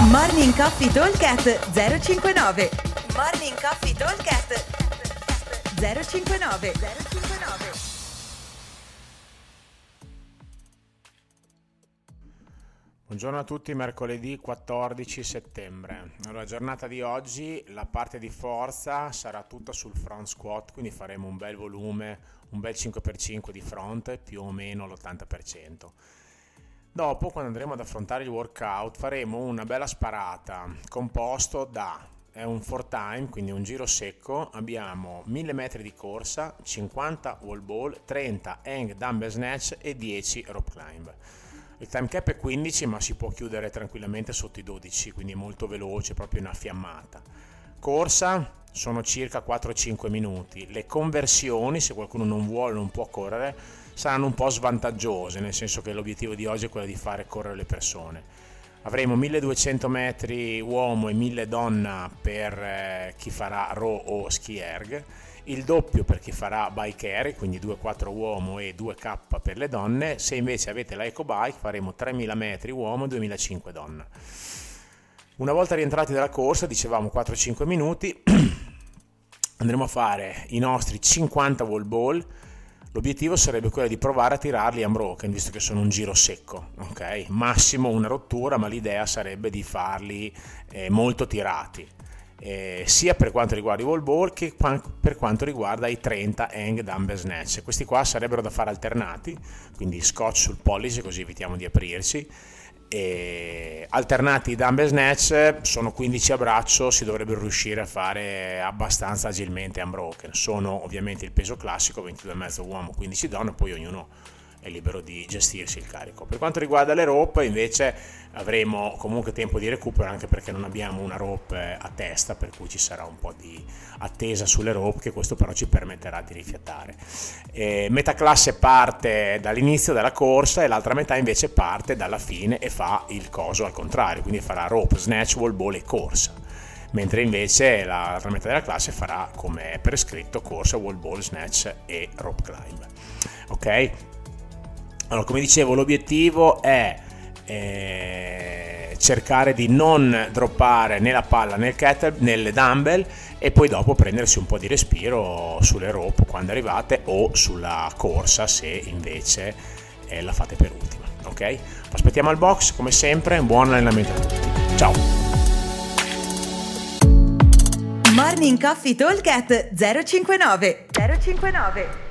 Morning Coffee Talkcast 059 Morning Coffee Talkcast 059 059 Buongiorno a tutti, mercoledì 14 settembre. Allora, giornata di oggi, la parte di forza sarà tutta sul front squat, quindi faremo un bel volume, un bel 5x5 di front, più o meno l'80%. Dopo, quando andremo ad affrontare il workout, faremo una bella sparata composto da è un 4 time, quindi un giro secco, abbiamo 1000 metri di corsa, 50 wall ball, 30 hang dumbbell snatch e 10 rope climb. Il time cap è 15 ma si può chiudere tranquillamente sotto i 12, quindi molto veloce, proprio una fiammata. Corsa sono circa 4-5 minuti. Le conversioni, se qualcuno non vuole, non può correre, saranno un po' svantaggiose, nel senso che l'obiettivo di oggi è quello di fare correre le persone. Avremo 1200 metri uomo e 1000 donna per eh, chi farà row o ski erg, il doppio per chi farà bike air, quindi 2-4 uomo e 2K per le donne, se invece avete la eco bike faremo 3000 metri uomo e 2500 donna. Una volta rientrati dalla corsa, dicevamo 4-5 minuti, andremo a fare i nostri 50 wall ball, L'obiettivo sarebbe quello di provare a tirarli unbroken, visto che sono un giro secco, ok? Massimo una rottura, ma l'idea sarebbe di farli eh, molto tirati, eh, sia per quanto riguarda i wall ball che per quanto riguarda i 30 hang dumbbell snatch. Questi qua sarebbero da fare alternati, quindi scotch sul pollice così evitiamo di aprirsi e alternati dumbbell snatch sono 15 a braccio si dovrebbero riuscire a fare abbastanza agilmente unbroken. Sono ovviamente il peso classico 22,5 uomo 15 donne poi ognuno è libero di gestirsi il carico. Per quanto riguarda le rope invece avremo comunque tempo di recupero anche perché non abbiamo una rope a testa per cui ci sarà un po' di attesa sulle rope che questo però ci permetterà di rifiatare. E metà classe parte dall'inizio della corsa e l'altra metà invece parte dalla fine e fa il coso al contrario, quindi farà rope, snatch, wall ball e corsa mentre invece l'altra metà della classe farà come prescritto corsa, wall ball, snatch e rope climb. Ok? Allora, come dicevo, l'obiettivo è eh, cercare di non droppare né la palla né il kettle, nelle dumbbell e poi dopo prendersi un po' di respiro sulle rope quando arrivate o sulla corsa se invece eh, la fate per ultima. Ok? Aspettiamo al box, come sempre, buon allenamento a tutti. Ciao! Morning Coffee Talk 059 059